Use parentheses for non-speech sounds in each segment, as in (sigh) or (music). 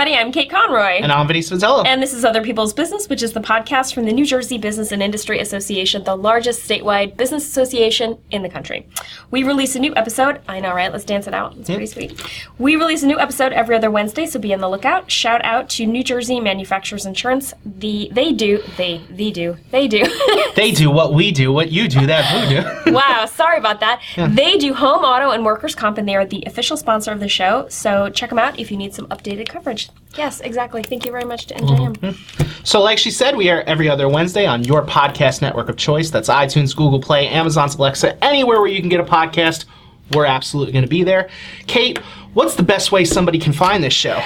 everybody. I'm Kate Conroy. And I'm Vinny Svanzello. And this is Other People's Business, which is the podcast from the New Jersey Business and Industry Association, the largest statewide business association in the country. We release a new episode. I know, right? Let's dance it out. It's pretty sweet. We release a new episode every other Wednesday, so be on the lookout. Shout out to New Jersey Manufacturers Insurance. The they do they they do they do. (laughs) they do what we do, what you do, that who do. (laughs) wow, sorry about that. They do home, auto, and workers' comp, and they are the official sponsor of the show. So check them out if you need some updated coverage. Yes, exactly. Thank you very much to NJM. Mm-hmm. So, like she said, we are every other Wednesday on your podcast network of choice. That's iTunes, Google Play, Amazon's Alexa, anywhere where you can get a podcast. We're absolutely going to be there. Kate, what's the best way somebody can find this show?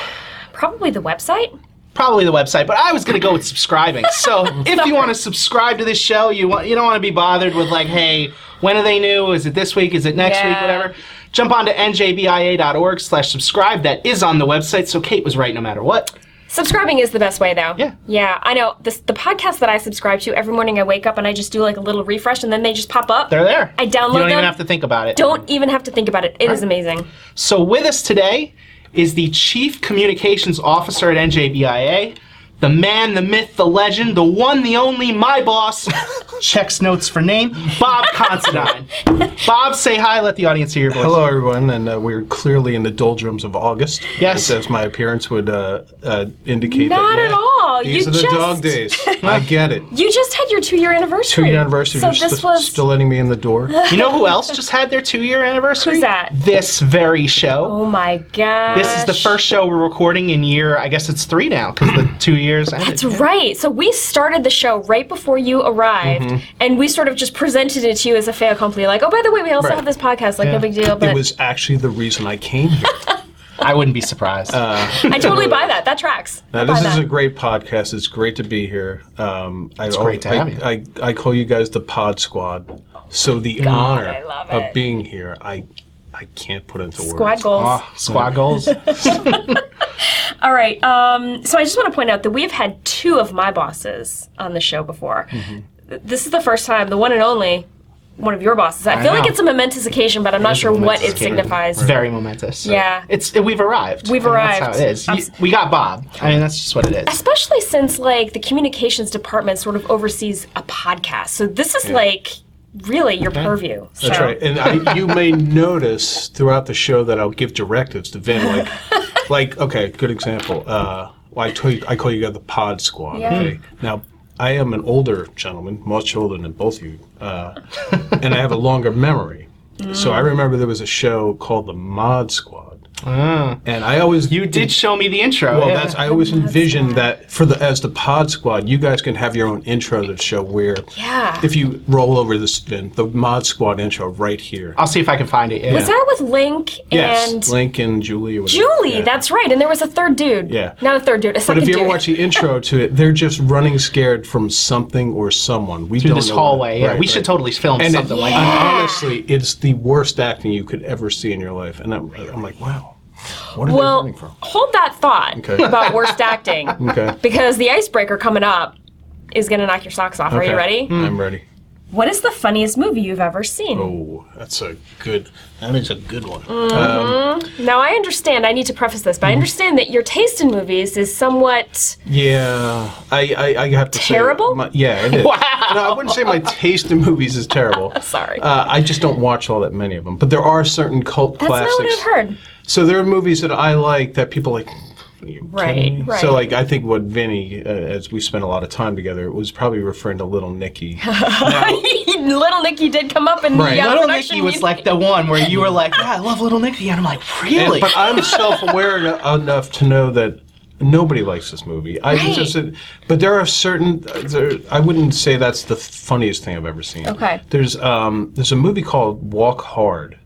Probably the website. Probably the website, but I was going to go with subscribing. (laughs) So, if you want to subscribe to this show, you want you don't want to be bothered with like, hey, when are they new? Is it this week? Is it next week? Whatever. Jump on to njbia.org slash subscribe. That is on the website, so Kate was right no matter what. Subscribing is the best way, though. Yeah. Yeah, I know. This, the podcast that I subscribe to, every morning I wake up and I just do like a little refresh and then they just pop up. They're there. I download You don't them. even have to think about it. Don't even have to think about it. It is amazing. So with us today is the Chief Communications Officer at NJBIA, the man, the myth, the legend, the one, the only, my boss, (laughs) checks notes for name, Bob Considine. (laughs) Bob, say hi, let the audience hear your voice. Hello, everyone, and uh, we're clearly in the doldrums of August. Yes. as my appearance would uh, uh, indicate. Not that, at yeah, all. These You are the just- dog days. (laughs) I get it. You just had your two year anniversary. Two year anniversary. So you're this st- was. still letting me in the door. You know who else just had their two year anniversary? Who's that? This very show. oh my gosh. This is the first show we're recording in year, I guess it's three now, because the two years ended. That's right. So we started the show right before you arrived, Mm-hmm. and we sort of just presented it to you as a fait accompli. Like, oh, by the way, we also Right. have this podcast. Like, no big deal. But It was actually the reason I came here. (laughs) I wouldn't be surprised. I totally buy that. That tracks. Now, this is that. a great podcast. It's great to be here. Um, I, it's great to I, have you. I, I call you guys the Pod Squad. So the honor of being here, I I can't put into words. Squad words. goals. Ah, squad goals. (laughs) All right. Um, so I just want to point out that we've had two of my bosses on the show before. Mm-hmm. This is the first time, the one and only, one of your bosses. I, feel like it's a momentous occasion, but I'm not sure what momentous it occasion. signifies. very momentous. Yeah. It's we've arrived. We've arrived. That's how it is. You- we got Bob. I mean, that's just what it is. Especially since like the communications department sort of oversees a podcast. So this is like really your purview. That's so. right. And I, you may notice throughout the show that I'll give directives to Vin, like, like okay, good example. Uh, well, I, you, I call you guys the Pod Squad. Yeah. Okay. Now, I am an older gentleman, much older than both of you, uh, and I have a longer memory. So I remember there was a show called the Mod Squad, Ah. and I always You did show me the intro. Well, yeah. that's I always envisioned that for the as the Pod Squad, you guys can have your own intro to the show where Yeah. if you roll over this Vin, the Mod Squad intro right here. I'll see if I can find it. Yeah. Was that with Link Yes, and Link and Julie. Or. Julie? Yeah. That's right. And there was a third dude. Yeah. Not a third dude. A second But if you ever dude. watch the intro (laughs) to it, they're just running scared from something or someone. We through don't this know what- hallway? Yeah, right, we should totally film And something it- like and that. honestly, it's the worst acting you could ever see in your life. And I'm, I'm like, wow, what are they well, running from? hold that thought Okay. about worst acting. (laughs) Okay. Because the icebreaker coming up is going to knock your socks off. Are you Okay. ready? Mm. I'm ready. What is the funniest movie you've ever seen? Oh, that's a good. That is a good one. Mm-hmm. Um, now, I understand, I need to preface this, but I mm-hmm. understand that your taste in movies is somewhat. Yeah, I I, I have to Terrible? say. My, yeah, it is. (laughs) Wow. No, I wouldn't say my taste in movies is terrible. (laughs) Sorry. Uh, I just don't watch all that many of them. But there are certain cult That's not classics. what I've heard. So there are movies that I like that people like. Right, right. So like I think what Vinny, uh, as we spent a lot of time together, was probably referring to Little Nicky. (laughs) Little Nicky did come up in Right. the uh, Little production Nicky was meeting. like the one where you were like, "Yeah, I love Little Nicky," and I'm like, And- "Really?" but I'm self-aware (laughs) enough to know that nobody likes this movie. I Right. just, but there are certain. There, I wouldn't say that's the funniest thing I've ever seen. Okay. There's um there's a movie called Walk Hard,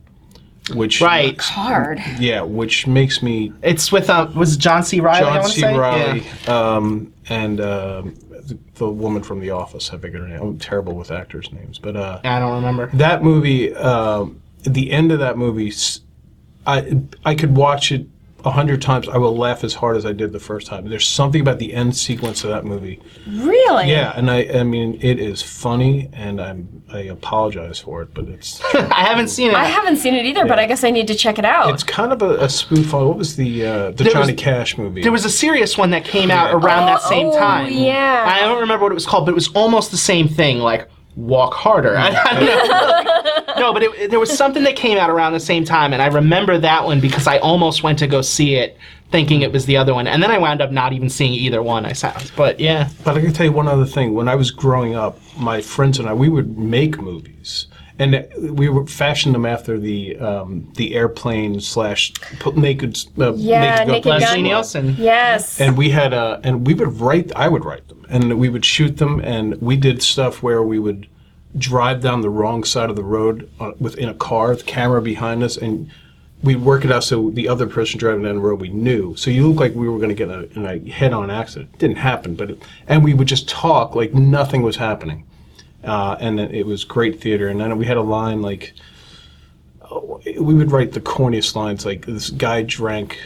which right. Hard. yeah, which makes me It's with um, was John C. Reilly? John wanna C. say? Reilly Yeah. um, and um the, the woman from The Office. I figured her name. I'm terrible with actors' names, but uh, I don't remember. that movie um, the end of that movie i i could watch it a hundred times, I will laugh as hard as I did the first time. There's something about the end sequence of that movie. Really? Yeah, and I, I mean, it is funny, and I'm, I apologize for it, but it's, (laughs) I haven't seen it. I haven't seen it either, but I guess I need to check it out. it's kind of a, a spoof on what was the, uh, the There Johnny was- Cash movie? There was a serious one that came out around that Oh, same oh, time. yeah. I don't remember what it was called, but it was almost the same thing, like walk harder. I, (laughs) I don't know. (laughs) no, but it, there was something that came out around the same time, and I remember that one because I almost went to go see it, thinking it was the other one, and then I wound up not even seeing either one. I saw, but yeah, But I can tell you one other thing. When I was growing up, my friends and I, we would make movies, and we would fashion them after the um, the airplane slash put naked. Uh, Yeah, Naked Gun Naked Gun. Nielsen. yes. And we had uh, and we would write. I would write them, and we would shoot them, and we did stuff where we would drive down the wrong side of the road uh, within a car, the camera behind us, and we'd work it out so the other person driving down the road we knew. So you look like we were going to get in a, a head-on accident. It didn't happen, but it, and we would just talk like nothing was happening, uh, and it, it was great theater. And then we had a line like. We would write the corniest lines like this guy drank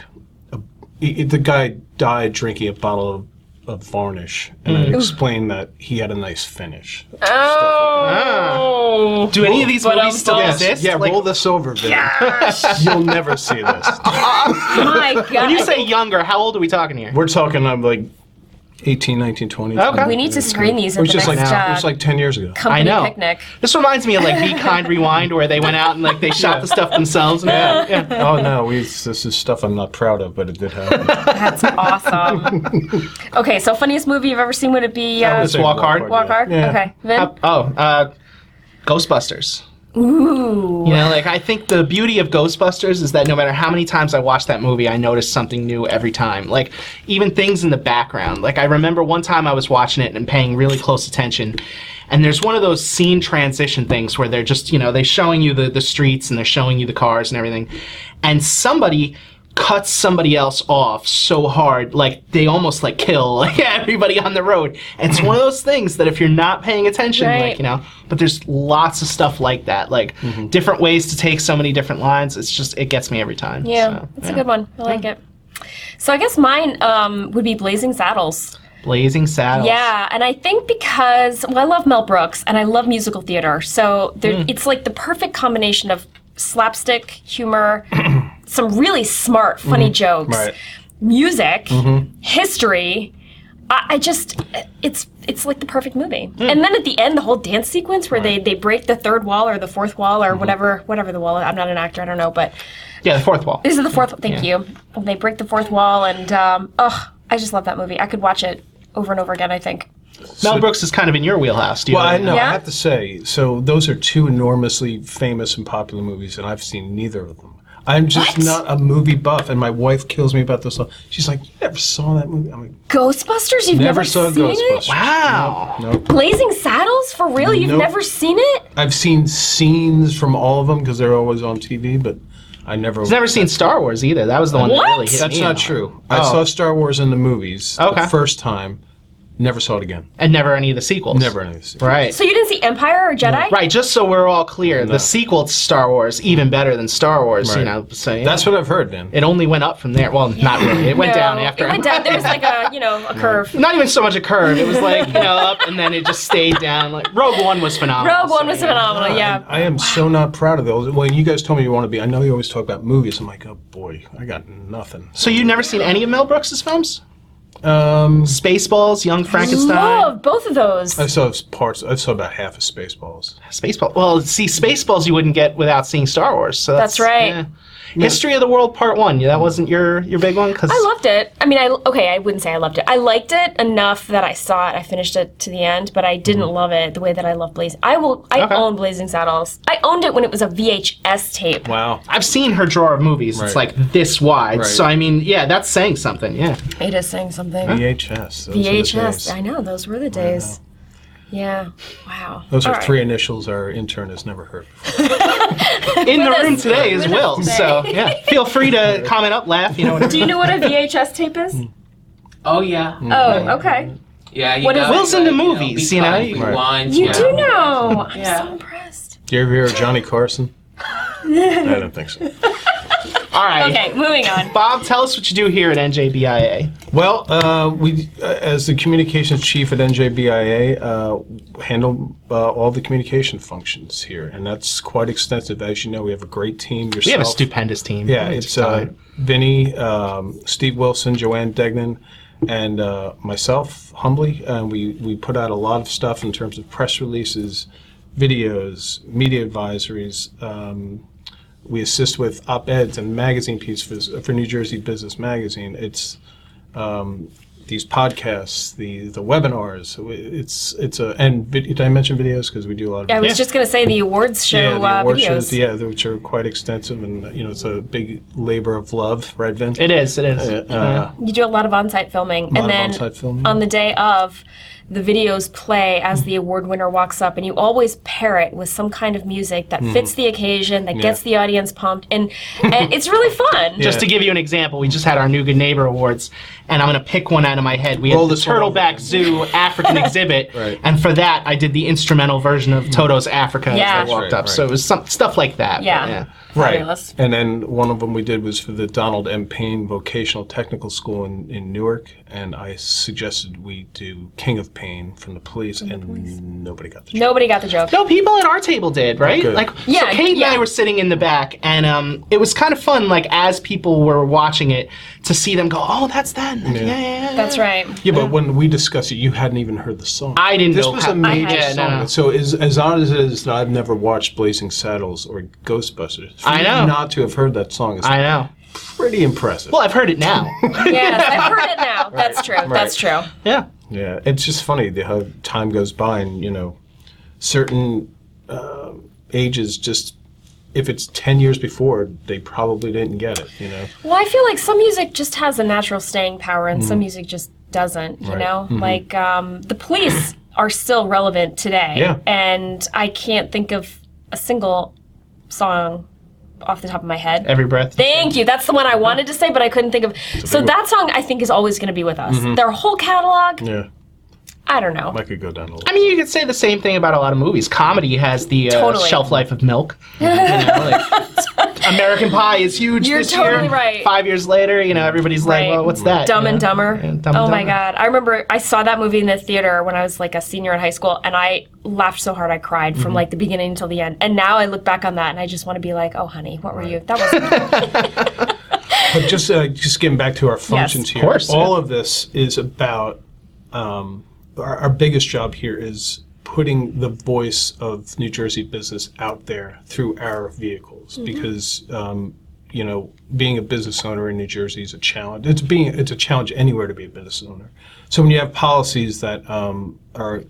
he- the guy died drinking a bottle of, of varnish, and Mm. I explained that he had a nice finish. oh. Do any of these But movies still done. exist? Yeah, Like, roll this over, Vin. (laughs) You'll never see this. (laughs) My God. when you say younger, how old are we talking here? We're talking, I'm like 18, 19, 20. Okay. we need to screen these It at was the just like next it was like 10 years ago. company I know. picnic. This reminds me of like Be Kind Rewind, where they went out and like they shot the stuff themselves. Yeah, yeah. Oh no, we, this is stuff I'm not proud of, but it did happen. That's awesome. (laughs) okay, so funniest movie you've ever seen would it be uh, Let's walk hard. Walk Hard? Yeah. Okay. Vin? Uh, oh, uh, Ghostbusters. Ooh. You know, like I think the beauty of Ghostbusters is that no matter how many times I watch that movie, I notice something new every time. Like even things in the background. Like I remember one time I was watching it and paying really close attention. And there's one of those scene transition things where they're just, you know, they're showing you the, the streets and they're showing you the cars and everything. And somebody cuts somebody else off so hard, like they almost like kill (laughs) like everybody on the road. And it's one of those things that if you're not paying attention, Right. like, you know, but there's lots of stuff like that, like different ways to take so many different lines. It's just it gets me every time. Yeah, So, that's a good one. I like it. So I guess mine um, would be Blazing Saddles. Blazing Saddles. Yeah, and I think because well, I love Mel Brooks and I love musical theater, so there, it's like the perfect combination of slapstick humor, (clears throat) some really smart, funny mm-hmm. jokes, Right. music, mm-hmm. history. I, I just, it's it's like the perfect movie. Hmm. And then at the end, the whole dance sequence where they they break the third wall or the fourth wall or mm-hmm. whatever whatever the wall. I'm not an actor, I don't know, but Yeah, the fourth wall. this is the fourth. Thank you. They break the fourth wall, and um, oh, I just love that movie. I could watch it over and over again. I think. Mel Brooks is kind of in your wheelhouse. Do you Well, I know? know. Yeah? I have to say, so those are two enormously famous and popular movies, and I've seen neither of them. I'm just What? not a movie buff, and my wife kills me about this. She's like, "You never saw that movie?" I'm like, Ghostbusters. You've "Never never, saw seen Ghostbusters." it. Wow. No, Blazing Saddles for real? You've Nope. never seen it? I've seen scenes from all of them because they're always on TV, but I never. I've never seen Star Wars either. That was the one What? that really hit That's me not hard. true. I Oh. saw Star Wars in the movies Okay. the first time. Never saw it again. And never any of the sequels. Never any. Sequels, right. So you didn't see Empire or Jedi? Right, just so we're all clear, No. the sequel to Star Wars even better than Star Wars, you know. So yeah. That's what I've heard, Dan. it only went up from there. Well, (laughs) not really. It went No, down after. It went down. There was like a you know a curve. not even so much a curve. It was like you know up and then it just stayed down. Like Rogue One was phenomenal. Rogue One so, was yeah. phenomenal. Yeah. I am so not proud of those. When you guys told me you want to be, I know you always talk about movies. I'm like, oh boy, I got nothing. So you've never seen any of Mel Brooks' films? Um, Spaceballs, Young Frankenstein, Love both of those. I saw parts. I saw about half of Spaceballs. Spaceballs. Well, see, Spaceballs you wouldn't get without seeing Star Wars. So that's, That's right. yeah. History of the World Part One. Yeah, that wasn't your your big one because I loved it. I mean, I okay. I wouldn't say I loved it. I liked it enough that I saw it. I finished it to the end, but I didn't mm-hmm. love it the way that I love Blazing. I will. I Okay. own Blazing Saddles. I owned it when it was a VHS tape. Wow. I've seen her drawer of movies. It's like this wide. Right. So I mean, yeah, that's saying something. Yeah. It is saying something. VHS. Those are the VHS. days. I know those were the days. Yeah. Wow. Those All are right. three initials our intern has never heard. Before. (laughs) In the room today is with us Will. today. So yeah, feel free to (laughs) comment up, laugh. You know. Whatever. Do you know what a VHS tape is? Hmm. Oh yeah. Hmm. Oh, okay. Yeah. You What is- gotta, Will's like, into you know, movies, be you know? Right. rewind, You know. do know. I'm Yeah. so impressed. Do you ever hear of Johnny Carson? (laughs) I don't think so. All right. Okay, moving on. (laughs) Bob, tell us what you do here at NJBIA. Well, uh, we, uh, as the communications chief at NJBIA, uh, handle uh, all the communication functions here, and that's quite extensive. As you know, we have a great team. Yourself, We have a stupendous team. Yeah, it's uh, Vinny, um, Steve Wilson, Joanne Degnan, and uh, myself, humbly. And we, we put out a lot of stuff in terms of press releases, videos, media advisories. Um, we assist with op-eds and magazine pieces for, for New Jersey Business Magazine. It's um, these podcasts, the the webinars. It's it's a and vid- did I mention videos because we do a lot of I was Yeah. just going to say the awards show yeah, the uh, award videos. shows, yeah, which are quite extensive, and you know, it's a big labor of love, right, Vin? It is. It is. Uh, You do a lot of on-site filming, lot and of then on-site filming. on the day of, the videos play as the award winner walks up, and you always pair it with some kind of music that Mm-hmm. fits the occasion, that gets the audience pumped, and and it's really (laughs) fun. Just to give you an example, we just had our New Good Neighbor Awards, and I'm going to pick one out of my head. We Roll had the this one. Turtleback Zoo (laughs) African exhibit, (laughs) Right. and for that, I did the instrumental version of Toto's Africa Yeah. as I walked Right, up. So it was some stuff like that. Yeah. Right. Fabulous. And then one of them we did was for the Donald M. Payne Vocational Technical School in, in Newark, and I suggested we do King of Pain from the police, and nobody got the job. Nobody got the joke. No, people at our table did, right? good. Like, Yeah, so Kate and yeah. I were sitting in the back, and um, it was kind of fun, like, as people were watching it, to see them go, oh, that's that. Yeah, yeah, yeah. That's right. Yeah, but when we discussed it, you hadn't even heard the song. I didn't know. This know was how- a major I had- song. No. So as, as odd as it is that I've never watched Blazing Saddles or Ghostbusters, for I you know. not to have heard that song is I know. pretty impressive. Well, I've heard it now. (laughs) Yes, I've heard it now. That's true. That's true. yeah. Yeah, it's just funny the, how time goes by, and you know, certain uh, ages just if it's ten years before, they probably didn't get it. You know, Well, I feel like some music just has a natural staying power, and some music just doesn't. You Right. know, like um, the Police are still relevant today, Yeah. and I can't think of a single song off the top of my head. Every breath. Thank you. That's the one I wanted to say, but I couldn't think of. So that song I think is always going to be with us. Their whole catalog, yeah, I don't know. I could go down a little. I mean, you could say the same thing about a lot of movies. Comedy has the uh, Totally. shelf life of milk. (laughs) You know, like, American Pie is huge You're this totally year. right. Five years later, you know, everybody's like, Right. well, what's that? Dumb you and know? Dumber. Yeah, Dumb and oh my Dumber. god! I remember I saw that movie in the theater when I was like a senior in high school, and I laughed so hard I cried Mm-hmm. from like the beginning until the end. And now I look back on that and I just want to be like, "Oh, honey, what were you? That was (laughs) (laughs) But just uh, just getting back to our functions of here, course, all yeah. of this is about um, our, our biggest job here is putting the voice of New Jersey business out there through our vehicles because um, you know being a business owner in New Jersey is a challenge. It's being it's a challenge anywhere to be a business owner. So when you have policies that um, are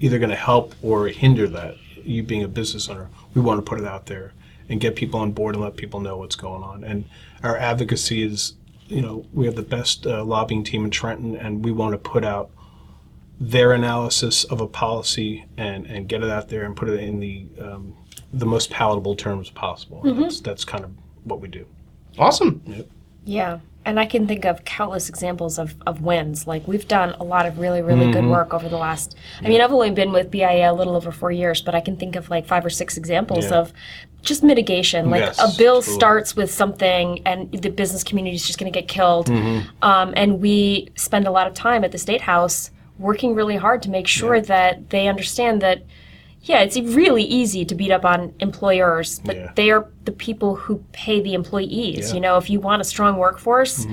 either going to help or hinder that, you being a business owner, we want to put it out there and get people on board and let people know what's going on. And our advocacy is, you know, we have the best uh, lobbying team in Trenton, and we want to put out their analysis of a policy and, and get it out there and put it in the um, the most palatable terms possible. That's, that's kind of what we do. Awesome. yeah." And I can think of countless examples of, of wins. Like we've done a lot of really, really good work over the last. I mean, I've only been with BIA a little over four years, but I can think of like five or six examples Yeah. of just mitigation. Like Yes, a bill totally. starts with something, and the business community is just going to get killed. Mm-hmm. Um, and we spend a lot of time at the state house working really hard to make sure that they understand that. Yeah, it's really easy to beat up on employers, but Yeah. they are the people who pay the employees. Yeah. Mm-hmm. You know, if you want a strong workforce,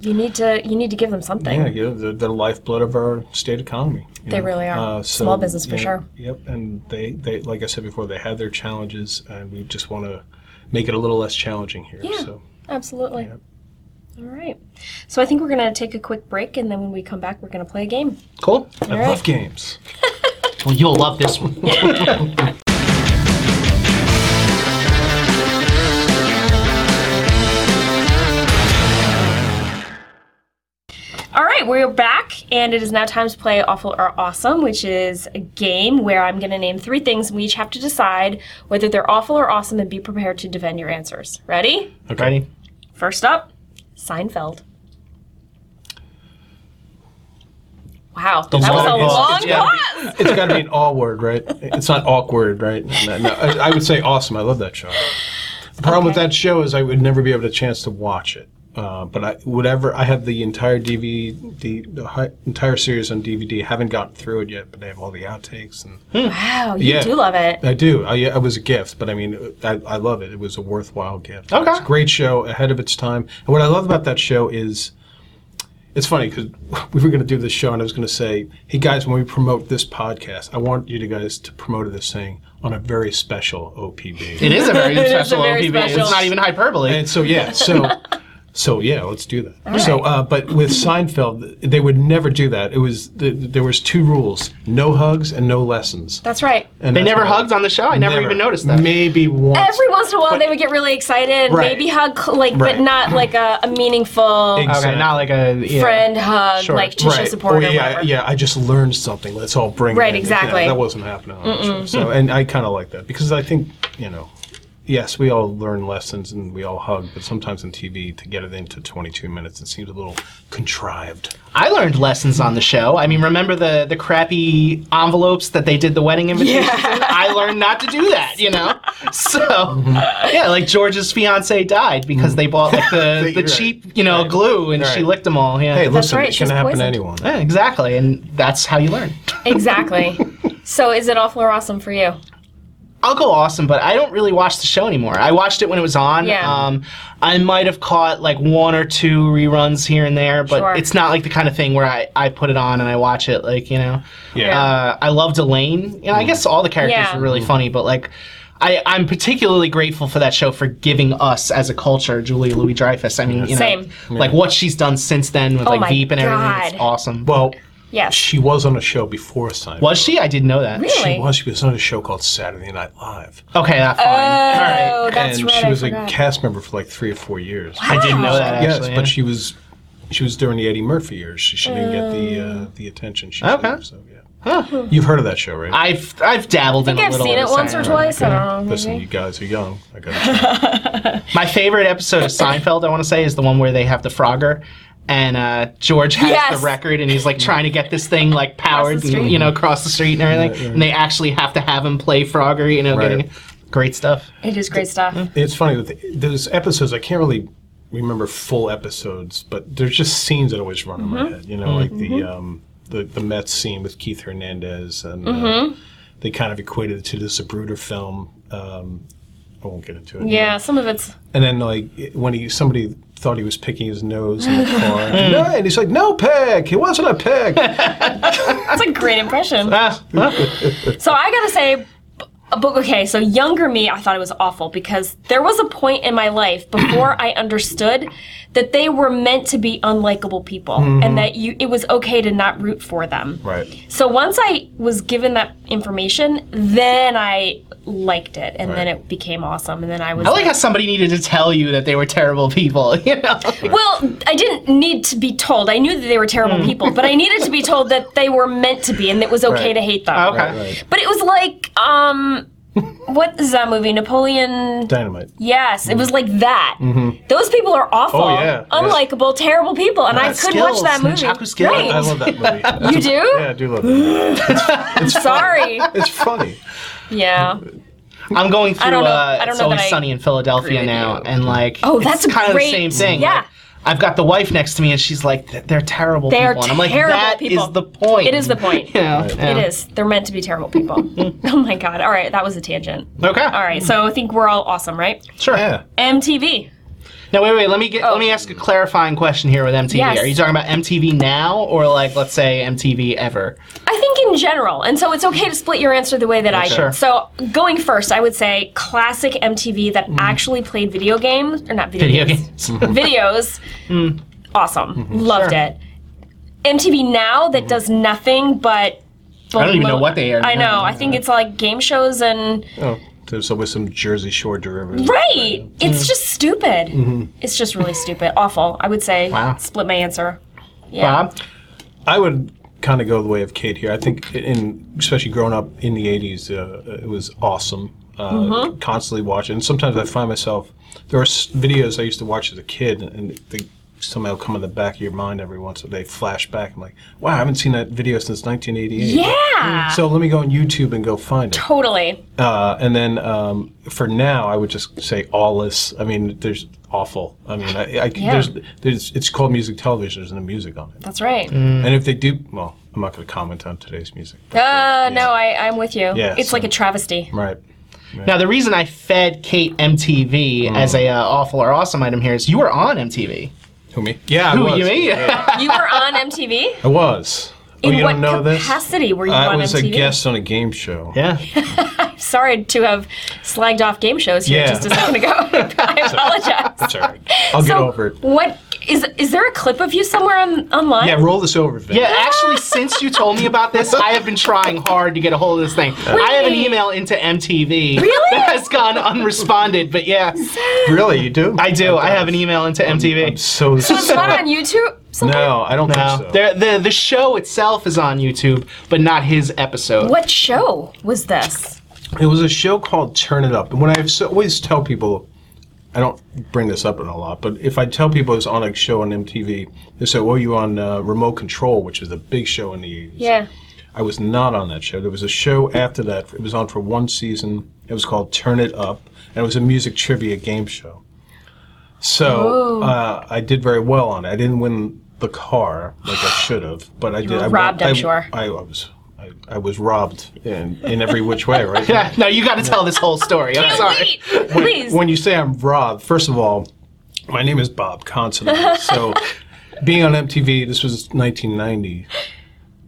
you need to you need to give them something. Yeah, you know, they're the lifeblood of our state economy. They know. really are. Uh, Small business for yeah, sure. Yep, and they, they, like I said before, they have their challenges, and we just want to make it a little less challenging here. Yeah. So. Absolutely. Yep. All right. So I think we're going to take a quick break, and then when we come back, we're going to play a game. Cool. I right. love games. (laughs) Well, you'll love this one. (laughs) All right, we're back, and it is now time to play Awful or Awesome, which is a game where I'm going to name three things, and we each have to decide whether they're awful or awesome and be prepared to defend your answers. Ready? Ready? First up, Seinfeld. Wow, that was a long pause. Yeah. It's got to be an all word, right? It's not awkward, right? No, no, I, I would say awesome. I love that show. The problem with that show is I would never be able to chance to watch it. Uh, but I, whatever, I have the entire DVD, the hi- entire series on DVD. Haven't gotten through it yet, but I have all the outtakes and Wow, you Yeah. do love it. I do. I, it was a gift, but I mean, I, I love it. It was a worthwhile gift. Okay. It's a great show, ahead of its time. And what I love about that show is, it's funny because (laughs) we were going to do this show, and I was going to say, "Hey guys, when we promote this podcast, I want you to guys to promote it as saying on a very special OPB." It is a very (laughs) is a special very OPB. special. It's not even hyperbole. And so yeah, so (laughs) so yeah, let's do that. So, uh, but with Seinfeld, they would never do that. It was th- there was two rules: no hugs and no lessons. That's right. And they that's never what I- hugged on the show. I never, even noticed that. Maybe once. Every once in a while, But- they would get really excited, Right. maybe hug, like, Right. but not like a, a meaningful Exactly. Okay, not like a yeah. friend hug, Sure. like to show support oh, or yeah, whatever. yeah. I just learned something. Let's all bring. Right, it in. exactly. Yeah, that wasn't happening on the show. So, and I kind of like that because I think you know, yes, we all learn lessons and we all hug, but sometimes in TV to get it into 22 minutes, it seems a little contrived. I learned lessons on the show. I mean, remember the the crappy envelopes that they did the wedding invitations Yeah. I learned not to do that, you know. So Mm-hmm. yeah, like George's fiance died because they bought like the, You're (laughs) the right. cheap, you know, Right. glue and she licked them all. Yeah. Hey, listen, right, it she can was happen to anyone. Yeah, exactly, and that's how you learn. Exactly. (laughs) so, is it awful or awesome for you? I'll go awesome, but I don't really watch the show anymore. I watched it when it was on. Yeah. Um, I might have caught like one or two reruns here and there, but Sure. it's not like the kind of thing where I, I put it on and I watch it like, you know. Yeah. Uh, I loved Elaine. You know, I guess all the characters Yeah. were really funny, but like I, I'm particularly grateful for that show for giving us as a culture Julia Louis Dreyfus. I mean, you know, Same. like what she's done since then with Oh like Veep and everything. It's awesome. Well, Yes. she was on a show before Seinfeld. was she? I didn't know that. Really? She was. She was on a show called Saturday Night Live. Okay, that's fine. All right. Oh, that's and right. she was I a forgot. cast member for like three or four years. I didn't know that Yes, actually. but she was she was during the Eddie Murphy years. She, she didn't get the uh, the attention she Okay. should have. So yeah, you've heard of that show, right? I've I've dabbled I think in a I've little I've seen it once or Saturday Night twice. I don't know. Listen, maybe. you guys are young. I got (laughs) My favorite episode of Seinfeld, I want to say, is the one where they have the Frogger. And uh, George has Yes. the record, and he's like trying to get this thing like powered, and, you know, across the street and everything. And they actually have to have him play Frogger, you know, Right. getting great stuff. It is great stuff. It's funny with the- those episodes. I can't really remember full episodes, but there's just scenes that always run in my head. You know, like the um, the the Mets scene with Keith Hernandez, and uh, they kind of equated it to the Zapruder film. Um, I won't get into it. Yeah, some of it's And then like when he somebody thought he was picking his nose in the (laughs) car, no, and he's like, "No pick, it wasn't a pick." (laughs) that's a great impression. Ah, So I gotta say, but okay, so younger me, I thought it was awful because there was a point in my life before I understood that they were meant to be unlikable people and that you it was okay to not root for them. right. So once I was given that information, then I liked it, and then it became awesome, and then I was. I like how somebody needed to tell you that they were terrible people, (laughs) you know? well, I didn't need to be told. I knew that they were terrible Hmm. people, but I needed to be told that they were meant to be, and it was okay Right. to hate them. Okay. Right, right. But it was like, um, what is that movie? Napoleon. Dynamite. Yes, it was like that. Those people are awful, Oh, yeah, yeah. unlikable, terrible people, and I couldn't watch that movie. Right. I love that movie. (laughs) You do? Yeah, I do love (laughs) it. Sorry. It's funny. Yeah. I'm going through. I don't know- Uh, I don't it's know always sunny in Philadelphia now, you. and like, Oh, that's a kind great- of the same thing. yeah. Like, I've got the wife next to me, and she's like, "They're terrible They are people," and I'm like, terrible "That people. is the point." It is the point. (laughs) You know? Right. yeah. It is. They're meant to be terrible people. (laughs) (laughs) oh my god. All right, that was a tangent. Okay. All right, so I think we're all awesome, right? Sure. Yeah. MTV. Now wait, wait. Let me get. Oh. Let me oh. ask a clarifying question here with MTV. Yes. Are you talking about MTV now, or like, let's say MTV ever? I think in general, and so it's okay to split your answer the way that I Sure. did. So going first, I would say classic MTV that mm. actually played video games or not video, Video games, games. (laughs) videos. Mm. Awesome, mm-hmm. loved Sure. it. MTV now that mm-hmm. does nothing but. I don't even know what they are I know. I think it's like game shows and Oh, there's always some Jersey Shore derivative. right. It's just stupid. Mm-hmm. It's just really stupid. Awful. I would say. Wow. Split my answer. Yeah. Bob. I would kind of go the way of Kate here. I think, in especially growing up in the '80s, uh, it was awesome. Uh, Constantly watching. And sometimes I find myself there are s- videos I used to watch as a kid, and they somehow come in the back of your mind every once in a day, flash back. I'm like, wow, I haven't seen that video since 1988. Yeah. So let me go on YouTube and go find it. Totally. Uh, and then um, for now, I would just say all this. I mean, there's awful. I mean, I, I Yeah. there's, there's it's called music television. There's no music on it. That's right. And if they do, well, I'm not going to comment on today's music. Uh, no, I, I'm with you. Yeah, it's so- like a travesty. Right. Now, the reason I fed Kate MTV Mm. as a uh, awful or awesome item here is you were on MTV. Who me? Yeah, I Who was. you me? You were on MTV? I was. Oh, In you what don't know this? capacity were you I on was MTV? a guest on a game show. yeah. (laughs) (laughs) Sorry to have slagged off game shows here Yeah. just a second ago. (laughs) I apologize. That's all right. I'll get over it. What is is there a clip of you somewhere on, online? Yeah, roll this over, Vin. Yeah, actually, since you told me about this, I have been trying hard to get a hold of this thing. I have an email into MTV Really? that has gone unresponded, but yeah, Really, you do? I do. Oh I have an email into MTV. I'm MTV. so It's not on YouTube. somewhere? No, I don't No, think so. the, the the show itself is on YouTube, but not his episode. What show was this? It was a show called Turn It Up. And when I always tell people, I don't bring this up in a lot, but if I tell people it's on a show on MTV, they say, "Well, you on uh, Remote Control, which was a big show in the 80s." Yeah. I was not on that show. There was a show after that. It was on for one season. It was called Turn It Up, and it was a music trivia game show. So uh, I did very well on it. I didn't win the car like I should have, but I did. were I, robbed, I, I'm sure. I, I was. I, I was robbed in, in every which way, right? (laughs) Yeah, no, you got to tell this whole story. I'm sorry. Wait, please. when you say I'm robbed, first of all, my name is Bob Considine. (laughs) so being on MTV, this was 1990.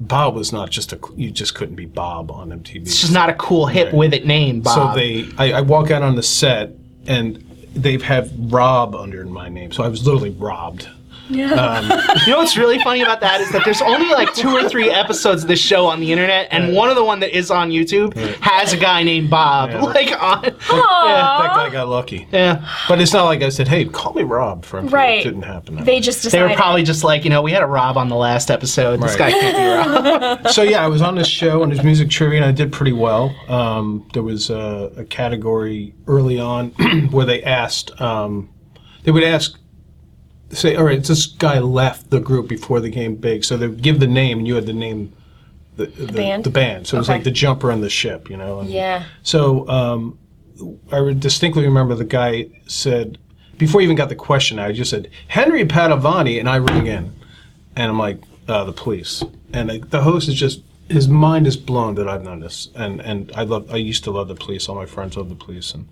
Bob was not just a. You just couldn't be Bob on MTV. It's just not a cool hip with it name, Bob. So they, I, I walk out on the set, and they've have Rob under my name. So I was literally robbed. You know what's really funny about that is that there's only like two or three episodes of this show on the internet, and one of the one that is on YouTube has a guy named Bob Yeah. like on. Yeah, that guy got lucky. Yeah, But it's not like I said, "Hey, call me Rob." For MTV. Right. It didn't happen. They way. just they were probably just like, you know, we had a Rob on the last episode. This Right. guy can't be Rob. (laughs) so yeah, I was on this show and there's music trivia, and I did pretty well. Um, there was a, a category early on (clears throat) where they asked, um, they would ask, say, all right, this guy left the group before the game big, so they would give the name, and you had to name the the, band? The band. So it was Okay. like the jumper and the ship, you know. and- yeah. So um, I distinctly remember the guy said, before he even got the question out, he just said, Henry Padovani, and I ring in. And I'm like, uh, the police. And I, the host is just, his mind is blown that I've known this. And and I love, I used to love the police. All my friends love the police. And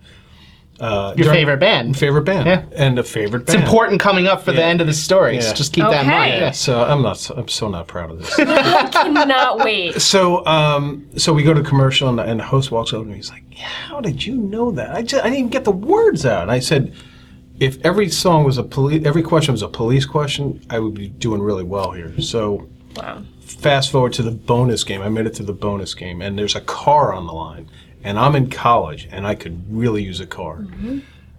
uh, Your during- favorite band. Favorite band. Yeah. And a favorite It's band. important coming up for the end of the story. so just keep that in mind. Yeah. So I'm not, I'm so not proud of this. (laughs) I cannot wait. So, um, so we go to commercial, and the, and the host walks over and. He's like, "How did you know that? I just, I didn't even get the words out." And I said, "If every song was a police, every question was a police question, I would be doing really well here." So, Wow. fast forward to the bonus game. I made it to the bonus game, and there's a car on the line, and I'm in college, and I could really use a car.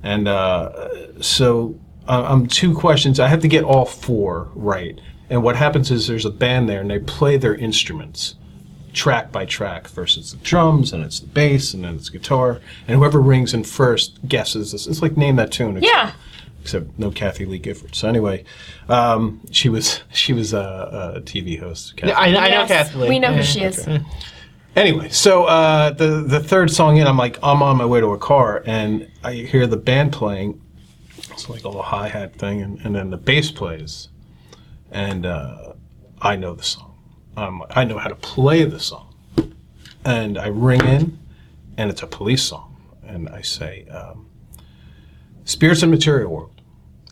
And uh, so I- I'm two questions. I have to get all four right. And what happens is there's a band there, and they play their instruments track by track. First it's the drums, and it's the bass, and then it's guitar. And whoever rings in first guesses this. It's like name that tune. except- Yeah. Except no Kathie Lee Gifford. So anyway, um, she was (laughs) she was a, a TV host. Kathie. I, I know Kathie Lee. We know Yeah. who she is. Anyway, so uh, the the third song in, I'm like, I'm on my way to a car, and I hear the band playing. It's like a little hi hat thing, and, and then the bass plays, and uh, I know the song. Um, I know how to play the song, and I ring in, and it's a police song, and I say, um, "Spirits and Material World,"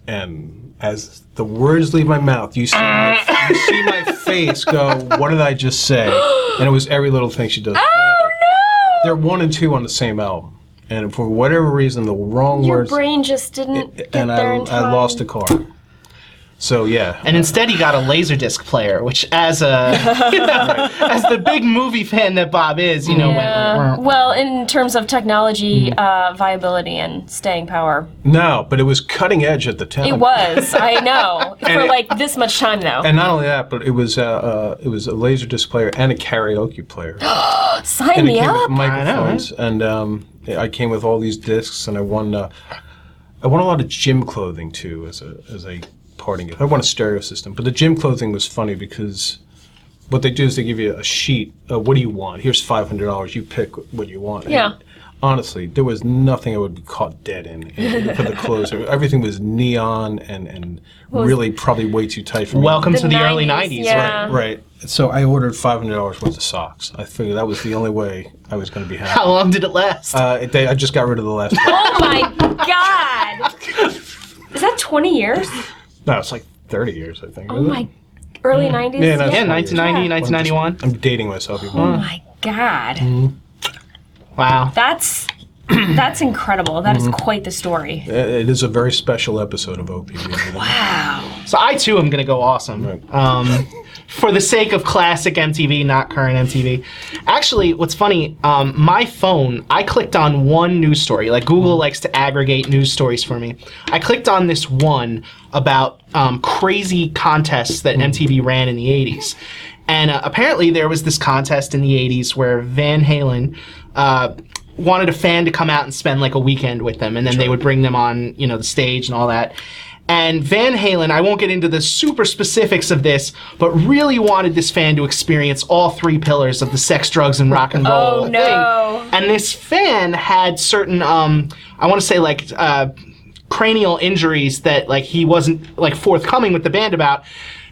and as the words leave my mouth, you see my, you see my face go, "What did I just say?" And it was every little thing she does. Oh no! They're one and two on the same album, and for whatever reason, the wrong Your words, brain just didn't get and there I, in time. I lost the car. So yeah, And instead, he got a laserdisc player, which, as a (laughs) you know, as the big movie fan that Bob is, you know, Yeah. went, Well, in terms of technology Hmm. uh, viability and staying power, no, but it was cutting edge at the time. it was. I (laughs) know for it- like this much time though. And not only that, but it was uh, uh, it was a laser disc player and a karaoke player. (gasps) Sign and it me came up. with microphones, and um, I came with all these discs, and I won. Uh, I won a lot of gym clothing too, as a as a parting gift. I want a stereo system, but the gym clothing was funny because what they do is they give you a sheet. Uh, what do you want? Here's five hundred dollars. You pick what you want. And Yeah. honestly, there was nothing I would be caught dead in, in for the clothes. (laughs) Everything was neon and and really probably way too tight for me. Welcome The to the early 90s, 90s. yeah. Right? Right. So I ordered five hundred dollars worth of socks. I figured that was the only way I was going to be happy. How long did it last? Uh, they, I just got rid of the last. (laughs) Oh my god! Is that 20 years? No, it's like thirty years, I think. Oh my, early 90s? Yeah, no, yeah, Yeah. 1990, 1991. I'm dating myself. Even. Oh my god. Mm-hmm. Wow. That's (clears throat) that's incredible. That is Mm-hmm. quite the story. It is a very special episode of OPB. Wow. So I too am going to go awesome. Um, for the sake of classic MTV, not current MTV. Actually, what's funny, um, my phone, I clicked on one news story. Like Google likes to aggregate news stories for me. I clicked on this one about um, crazy contests that MTV ran in the 80s. And uh, apparently there was this contest in the 80s where Van Halen. Uh, wanted a fan to come out and spend like a weekend with them and then they would bring them on you know the stage and all that and Van Halen, I won't get into the super specifics of this, but really wanted this fan to experience all three pillars of the sex, drugs, and rock and roll Oh, no. And this fan had certain, um, I want to say like uh, cranial injuries that like he wasn't like forthcoming with the band about.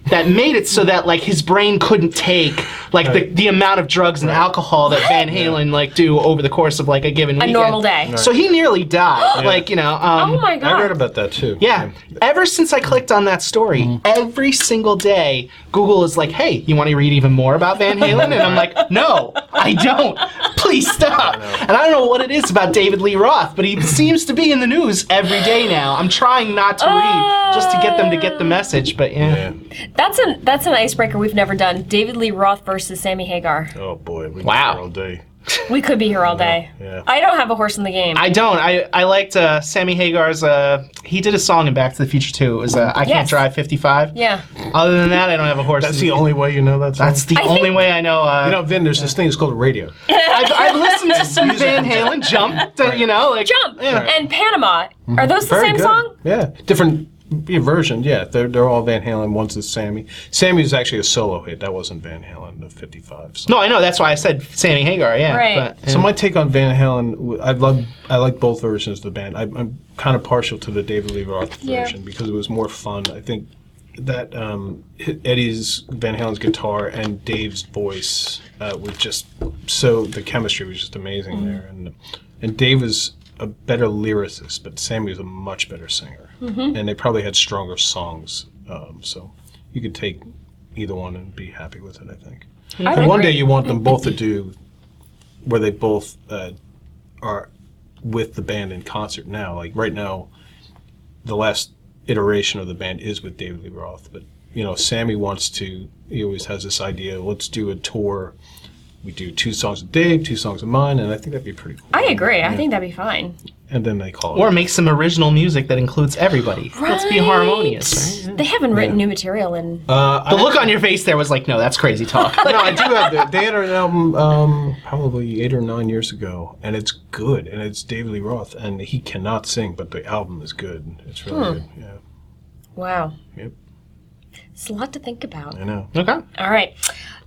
That made it so that like his brain couldn't take like the, the amount of drugs and alcohol that Van Halen like do over the course of like a given A weekend. normal day. So he nearly died. Like you know. Um, Oh my I read about that too. yeah. Ever since I clicked on that story, Mm-hmm. every single day, Google is like, hey, you want to read even more about Van Halen? And I'm like, no, I don't. Please stop. And I don't know what it is about David Lee Roth, but he seems to be in the news every day now. I'm trying not to read just to get them to get the message, but yeah. Yeah. That's an that's an icebreaker we've never done. David Lee Roth versus Sammy Hagar. Oh boy. We Wow. All day. We could be here all day. Yeah. I don't have a horse in the game. I don't. I, I liked uh, Sammy Hagar's. Uh, he did a song in Back to the Future too. It was uh, I Can't Yes. Drive 55. yeah. Other than that, I don't have a horse. That's in the only way you know that. Song? That's the I only think- way I know. Uh, You know, Vin. There's this thing. It's called radio. (laughs) I've, I've listened to some Van Halen jump. To, you know, like Jump Yeah. and Panama. Are those the Very same good. song? Yeah. Different yeah, version. Yeah. They're they're all Van Halen. One's is Sammy. Sammy was actually a solo hit. That wasn't Van Halen. The '55. song. No, I know. That's why I said Sammy Hagar. Yeah. Right. But, yeah. So my take on Van Halen, w- I love, I like both versions of the band. I, I'm kind of partial to the David Lee Roth Yeah. version because it was more fun. I think that um, Eddie's Van Halen's guitar and Dave's voice uh, was just so the chemistry was just amazing there, and and Dave was a better lyricist, but Sammy was a much better singer, and they probably had stronger songs. Um, so you could take either one and be happy with it. I think. I And one day you want them both to do where they both uh, are with the band in concert now. Like right now, the last iteration of the band is with David Lee Roth, but you know, Sammy wants to. He always has this idea. Let's do a tour. We do two songs of Dave, two songs of mine, and I think that'd be pretty cool. I agree. I think that'd be fine. And then they call or it. make some original music that includes everybody. Let's be harmonious. Right? They haven't written new material in. Uh, The I, look on your face there was like, no, that's crazy talk. (laughs) no, I do have. The, they had an album um, probably eight or nine years ago, and it's good. And it's David Lee Roth, and he cannot sing, but the album is good. It's really good. Yeah, Wow. Yep. It's a lot to think about. I know. okay. All right.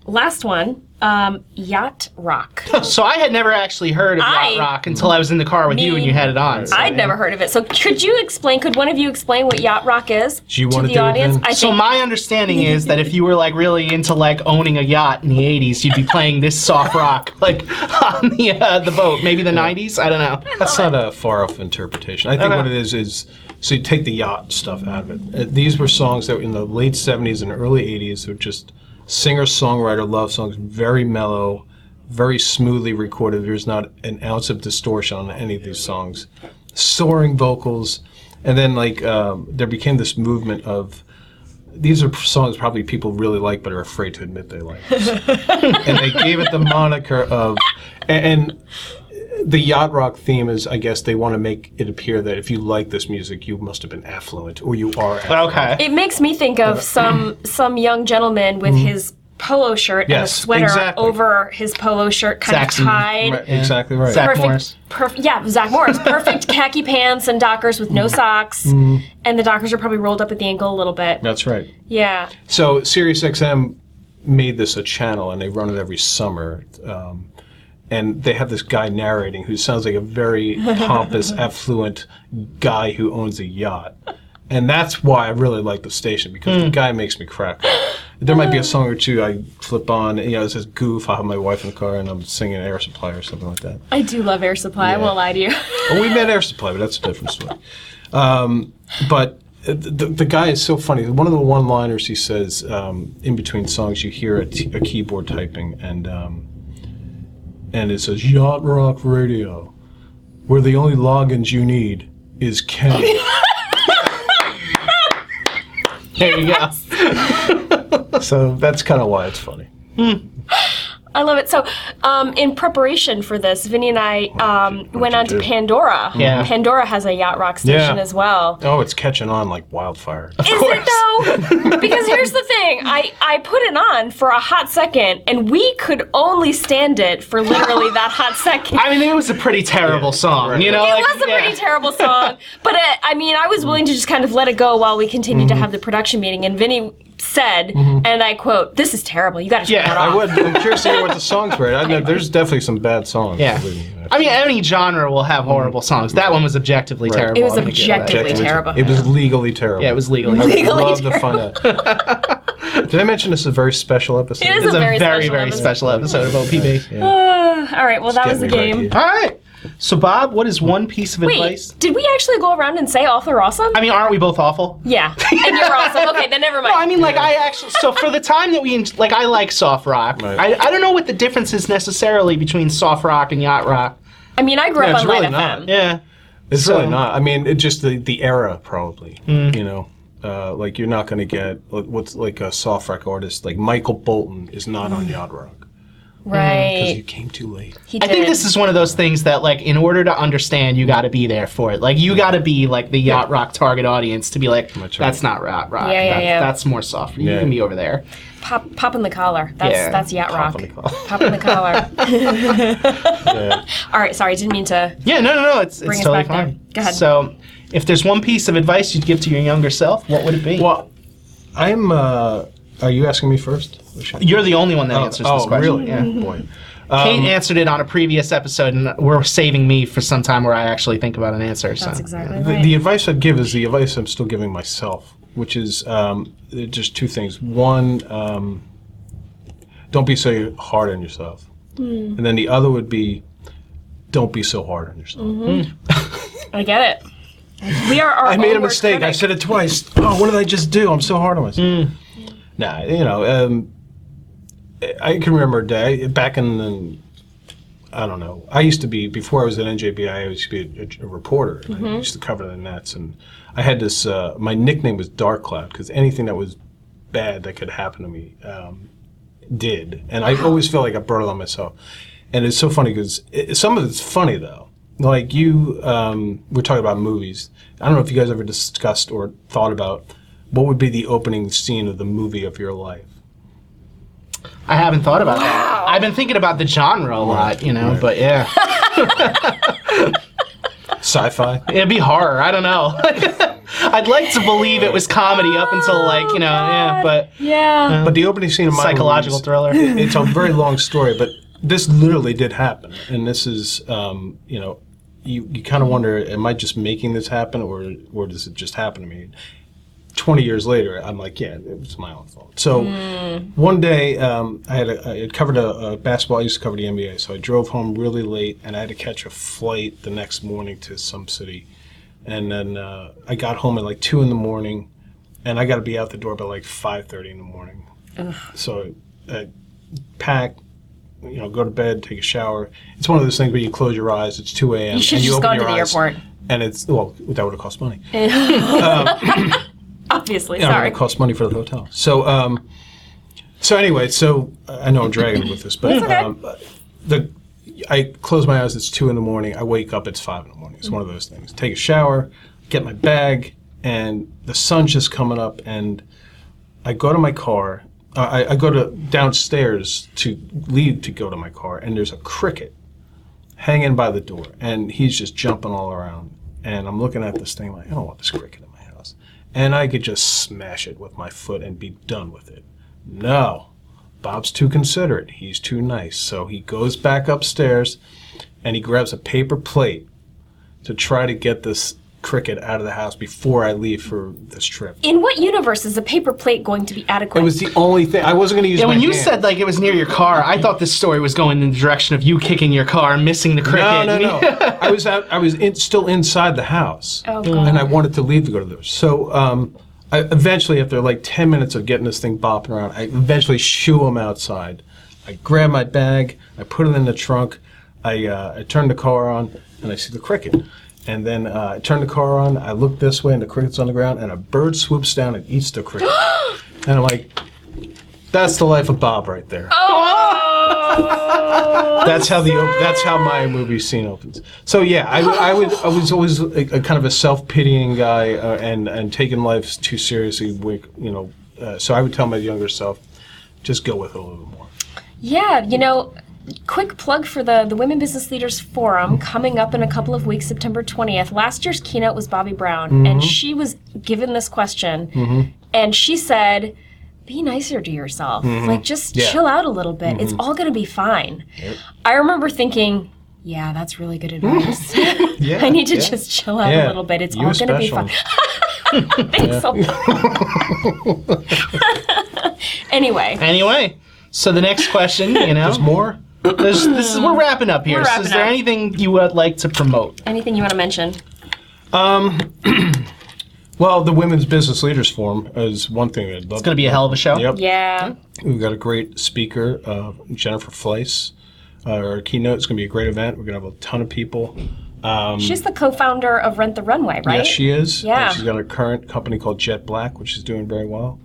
Last one. Um, Yacht Rock. So I had never actually heard of I- Yacht Rock until I was in the car with you and you had it on. So, I'd never heard of it. So could you explain? Could one of you explain what Yacht Rock is Do you to wanna the do it audience? then? I So think my understanding is that if you were like really into like owning a yacht in the '80s, you'd be playing this soft rock like (laughs) on the uh, the boat. Maybe the '90s. I don't know. That's not a far off interpretation. I think Okay. what it is is so you take the yacht stuff out of it. Uh, these were songs that were in the late '70s and early '80s were just singer songwriter love songs, very mellow, very smoothly recorded. There's not an ounce of distortion on any of these songs. Soaring vocals, and then like um, there became this movement of. These are songs probably people really like, but are afraid to admit they like. (laughs) and they gave it the moniker of, and, and the yacht rock theme is, I guess, they want to make it appear that if you like this music, you must have been affluent, or you are. Affluent. Okay. it makes me think of some some young gentleman with Mm-hmm. his polo shirt and a Yes, sweater exactly. over his polo shirt, kind Saxon, of tied. Right, Exactly right. Zach Perfect, Morris. perfect. Yeah, Zach Morris. Perfect (laughs) khaki pants and Dockers with no socks, and the Dockers are probably rolled up at the ankle a little bit. That's right. Yeah. So SiriusXM made this a channel, and they run it every summer. Um, and they have this guy narrating who sounds like a very (laughs) pompous, affluent guy who owns a yacht. And that's why I really like the station because the guy makes me crack up. There might be a song or two I flip on, you know, it says goof. I have my wife in the car and I'm singing Air Supply or something like that. I do love Air Supply. I won't lie to you. Well, we met Air Supply, but that's a different story. Um, but uh, the, the guy is so funny. One of the one-liners he says um, in between songs, you hear a, t- a keyboard typing, and um, and it says Yacht Rock Radio, where the only Loggins you need is Kenny. (laughs) There you go. (laughs) so that's kind of why it's funny. Hmm. I love it. So, um, in preparation for this, Vinny and I um, went on to? Pandora. Yeah. Pandora has a yacht rock station Yeah. as well. Oh, it's catching on like wildfire. Is it though? (laughs) because here's the thing. I, I put it on for a hot second, and we could only stand it for literally that hot (laughs) second. I mean, it was a pretty terrible song, you know? it like, was a yeah. pretty terrible song, but uh, I mean, I was willing to just kind of let it go while we continued Mm-hmm. to have the production meeting. And Vinny said, and I quote, "This is terrible. You got to turn Yeah, that I would. I'm curious to hear what the songs were. (laughs) I know there's definitely some bad songs. Yeah. I mean, any genre will have horrible songs. That one was objectively Right. terrible. It was I'm gonna give that. objectively Objectively- terrible. It was legally terrible. Yeah, it was legally. I would Legally love to find out. (laughs) Did I mention this is a very special episode? It is It's a very, very very, special episode. special episode of OPB. Uh, (sighs) all right, well, that was the game. right All right. So, Bob, what is one piece of Wait, advice? did we actually go around and say awful or awesome? I mean, aren't we both awful? yeah, and you're (laughs) awesome. Okay, then never mind. No, I mean, like, I actually. So, for the time that we. Like, I like soft rock. Right. I, I don't know what the difference is necessarily between soft rock and yacht rock. I mean, I grew Yeah, up it's on Light really FM. not. Yeah. It's So- really not. I mean, it just the the era probably. Mm. You know, uh, like you're not going to get like, what's like a soft rock artist like Michael Bolton is not on yacht rock because you came too late. He I did. think this is one of those things that, like, in order to understand, you got to be there for it. Like, you got to be like the yacht rock target audience to be like, That's right. that's not yacht rock. Yeah, yeah, That- yeah. That's more soft. You Yeah. can be over there. pop, pop in the collar. That's Yeah, that's yacht pop rock. in the collar. Pop in the collar. Yeah. (laughs) (laughs) All right, sorry, didn't mean to. Yeah, no, no, no. It's, Bring it's us totally back there. fine. Go ahead. So, if there's one piece of advice you'd give to your younger self, what would it be? well, I'm. Uh, are you asking me first? Or should I- You're the only one that Oh, answers oh, this question. really? Yeah. Boy. Kate answered it on a previous episode, and we're saving me for some time where I actually think about an answer. That's so. exactly The, right. the advice I'd give is the advice I'm still giving myself, which is um, just two things. One, um, don't be so hard on yourself, Hmm. and then the other would be, don't be so hard on yourself. Mm-hmm. I get it. We are our I made a worst mistake. I said it twice. Oh, what did I just do? I'm so hard on myself. Nah, you know, um, I can remember a day back in the, I don't know. I used to be before I was at NJBI. I used to be a, a reporter. and Mm-hmm. I used to cover the Nets, and I had this. Uh, my nickname was Dark Cloud because anything that was bad that could happen to me um, did, and I always feel like I brought it on myself. And it's so funny because some of it's funny though. Like you, um, we're talking about movies. I don't know if you guys ever discussed or thought about what would be the opening scene of the movie of your life. I haven't thought about that. I've been thinking about the genre a lot, you know, Right. but yeah. (laughs) Sci-fi. It'd be horror. I don't know. (laughs) I'd like to believe it was comedy up until, like, you know, yeah, but Yeah. But the opening scene of my psychological movie thriller. is- (laughs) It's a very long story, but this literally did happen, and this is, um, you know, you, you kind of wonder, am I just making this happen, or or does it just happen to me? Twenty years later, I'm like, yeah, it was my own fault. So one day, um, I had a, I had covered a, a basketball. I used to cover the NBA, so I drove home really late, and I had to catch a flight the next morning to some city, and then uh, I got home at like two in the morning, and I got to be out the door by like five thirty in the morning. So I pack, you know, go to bed, take a shower. It's one of those things where you close your eyes. It's two a.m. You should and just open gone to the eyes, airport. And it's well, that would have cost money. (laughs) Obviously, Yeah, it sorry. would cost money for the hotel. So, um, so anyway, so I know I'm dragging with this, but okay. um, the I close my eyes. It's two in the morning. I wake up. It's five in the morning. It's one of those things. Take a shower, get my bag, and the sun's just coming up, and I go to my car, I, I go to downstairs to leave to go to my car, and there's a cricket hanging by the door, and he's just jumping all around. And I'm looking at this thing like, I don't want this cricket in my house. And I could just smash it with my foot and be done with it. No, Bob's too considerate. He's too nice. So he goes back upstairs and he grabs a paper plate to try to get this cricket out of the house before I leave for this trip. In what universe is a paper plate going to be adequate? It was the only thing I wasn't going to use. Yeah, my when you hand. said like it was near your car, I thought this story was going in the direction of you kicking your car, and missing the cricket. No, no, no. (laughs) I was out. I was in, still inside the house, Oh, God. and I wanted to leave to go to the. So, um, I eventually, after like ten minutes of getting this thing bopping around, I eventually shoo him outside. I grab my bag, I put it in the trunk, I, uh, I turn the car on, and I see the cricket. And then uh, I turn the car on, I look this way, and the cricket's on the ground, and a bird swoops down and eats the cricket. (gasps) and I'm like, that's the life of Bob right there. (laughs) That's how the op- that's how my movie scene opens. So yeah, I, I would I was always a, a kind of a self pitying guy uh, and and taking life too seriously. You know, uh, so I would tell my younger self, just go with it a little more. Yeah, you know, quick plug for the, the Women Business Leaders Forum coming up in a couple of weeks, September 20th. Last year's keynote was Bobbi Brown, and mm-hmm. she was given this question, mm-hmm. and she said, be nicer to yourself. Mm-hmm. Like, just Yeah. chill out a little bit. It's all going to be fine. I remember thinking, yeah, that's really good mm. advice. (laughs) Yeah, (laughs) I need to yeah. just chill out Yeah, a little bit. It's you all going to be special. fine. (laughs) Thanks a lot. anyway, Anyway, so the next question, you know, There's more. There's, this is we're wrapping up here. We're so is there up. anything you would like to promote? anything you want to mention? Um, (clears throat) Well, the Women's Business Leaders Forum is one thing I'd love. It's going to be a hell of a show. Yep. Yeah. We've got a great speaker, uh, Jennifer Fleiss. Uh, our keynote is going to be a great event. We're going to have a ton of people. Um, She's the co-founder of Rent the Runway, right? Yes, she is. Yeah. And she's got a current company called Jetblack, which is doing very well.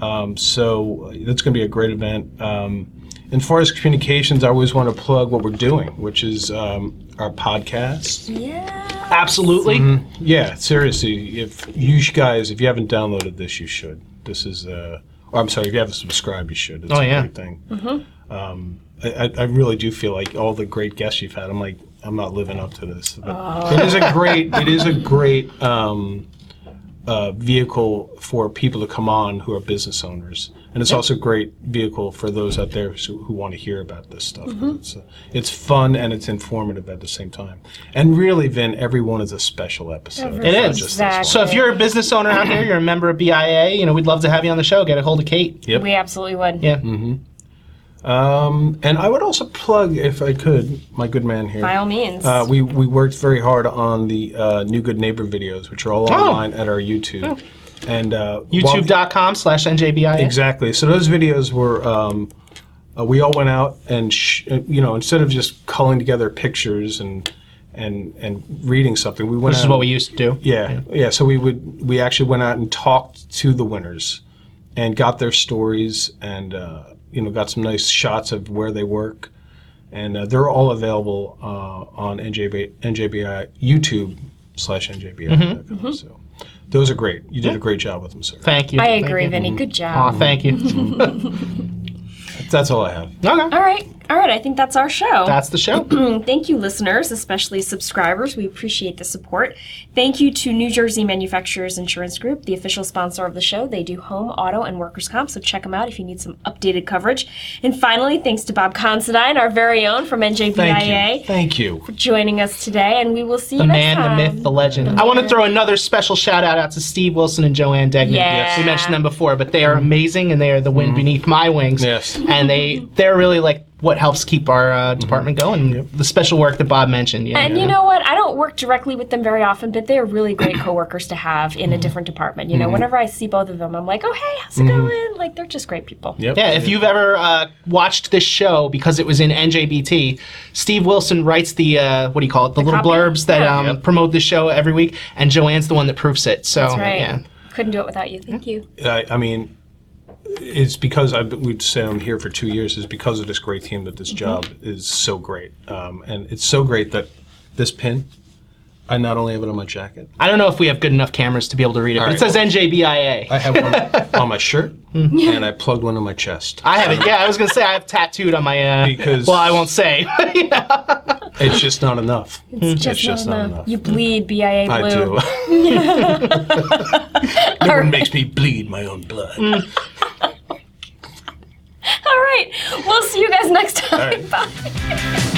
Um, so uh, that's going to be a great event. Um, as far as communications, I always want to plug what we're doing, which is um, our podcast. Yeah. Absolutely. Mm-hmm. Yeah, seriously, if you guys, if you haven't downloaded this, you should. This is, uh, or I'm sorry, if you haven't subscribed, you should. It's Oh, a yeah. great thing. Um, I, I- I really do feel like all the great guests you've had, I'm like, I'm not living up to this. But It is a great, it is a great um, uh, vehicle for people to come on who are business owners. And it's also a great vehicle for those out there who, who want to hear about this stuff. It's, uh, it's fun and it's informative at the same time. And really, Vin, everyone is a special episode. Every- It's not just this. So if you're a business owner out there, you're a member of BIA, you know, we'd love to have you on the show. Get a hold of Kate. Yep. We absolutely would. Yeah. Um, and I would also plug, if I could, my good man here. By all means. Uh, we, we worked very hard on the uh, New Good Neighbor videos, which are all Oh. online at our YouTube. And uh, YouTube.com slash NJBIA. Exactly. So those videos were, um, uh, we all went out and, sh- uh, you know, instead of just culling together pictures and and and reading something, we went. Which is what we used to do. Yeah, yeah. So we would we actually went out and talked to the winners, and got their stories, and uh, you know got some nice shots of where they work, and uh, they're all available uh, on NJB, NJBI YouTube slash NJBI. So those are great. You did a great job with them, sir. Thank you. I Thank agree, you. Vinny. Good Aw, job. thank you. (laughs) That's all I have. okay. all right. All right. I think that's our show. That's the show. (clears throat) Thank you, listeners, especially subscribers. We appreciate the support. Thank you to New Jersey Manufacturers Insurance Group, the official sponsor of the show. They do home, auto, and workers' comp, so check them out if you need some updated coverage. And finally, thanks to Bob Considine, our very own from NJBIA, Thank you. Thank you. for joining us today. And we will see you next time. The next man, the time. myth, the legend. I want to throw another special shout out out to Steve Wilson and Joanne Degnan. Yeah. We mentioned them before, but they are amazing and they are the wind mm-hmm. beneath my wings. Yes. And they they're really like what helps keep our uh, department going. The special work that Bob mentioned. Yeah. And you know what? I don't work directly with them very often, but they're really great coworkers to have in a different department. You know, whenever I see both of them, I'm like, oh, hey, how's it going? Like, they're just great people. Yep. Yeah, if you've ever uh, watched this show because it was in NJBT, Steve Wilson writes the uh, what do you call it? The, little copy? blurbs that Yeah. um, Yep. promote the show every week, and Joanne's the one that proofs it. So That's right. yeah, Couldn't do it without you. Thank you. I, I mean, it's because I've we'd say I'm here for two years. Is because of this great team that this job is so great, um, and it's so great that this pin I not only have it on my jacket, I don't know if we have good enough cameras to be able to read it, but it right. says NJBIA. I have one (laughs) on my shirt, and I plugged one on my chest. I have it. Yeah, I was gonna say I have tattooed on my. Uh, Because- well, I won't say. (laughs) It's just not enough. It's hmm. just, just not not enough. enough. You bleed BIA I do. (laughs) no one makes me bleed my own blood. Hmm. (laughs) All right. We'll see you guys next time. right. (laughs) Bye.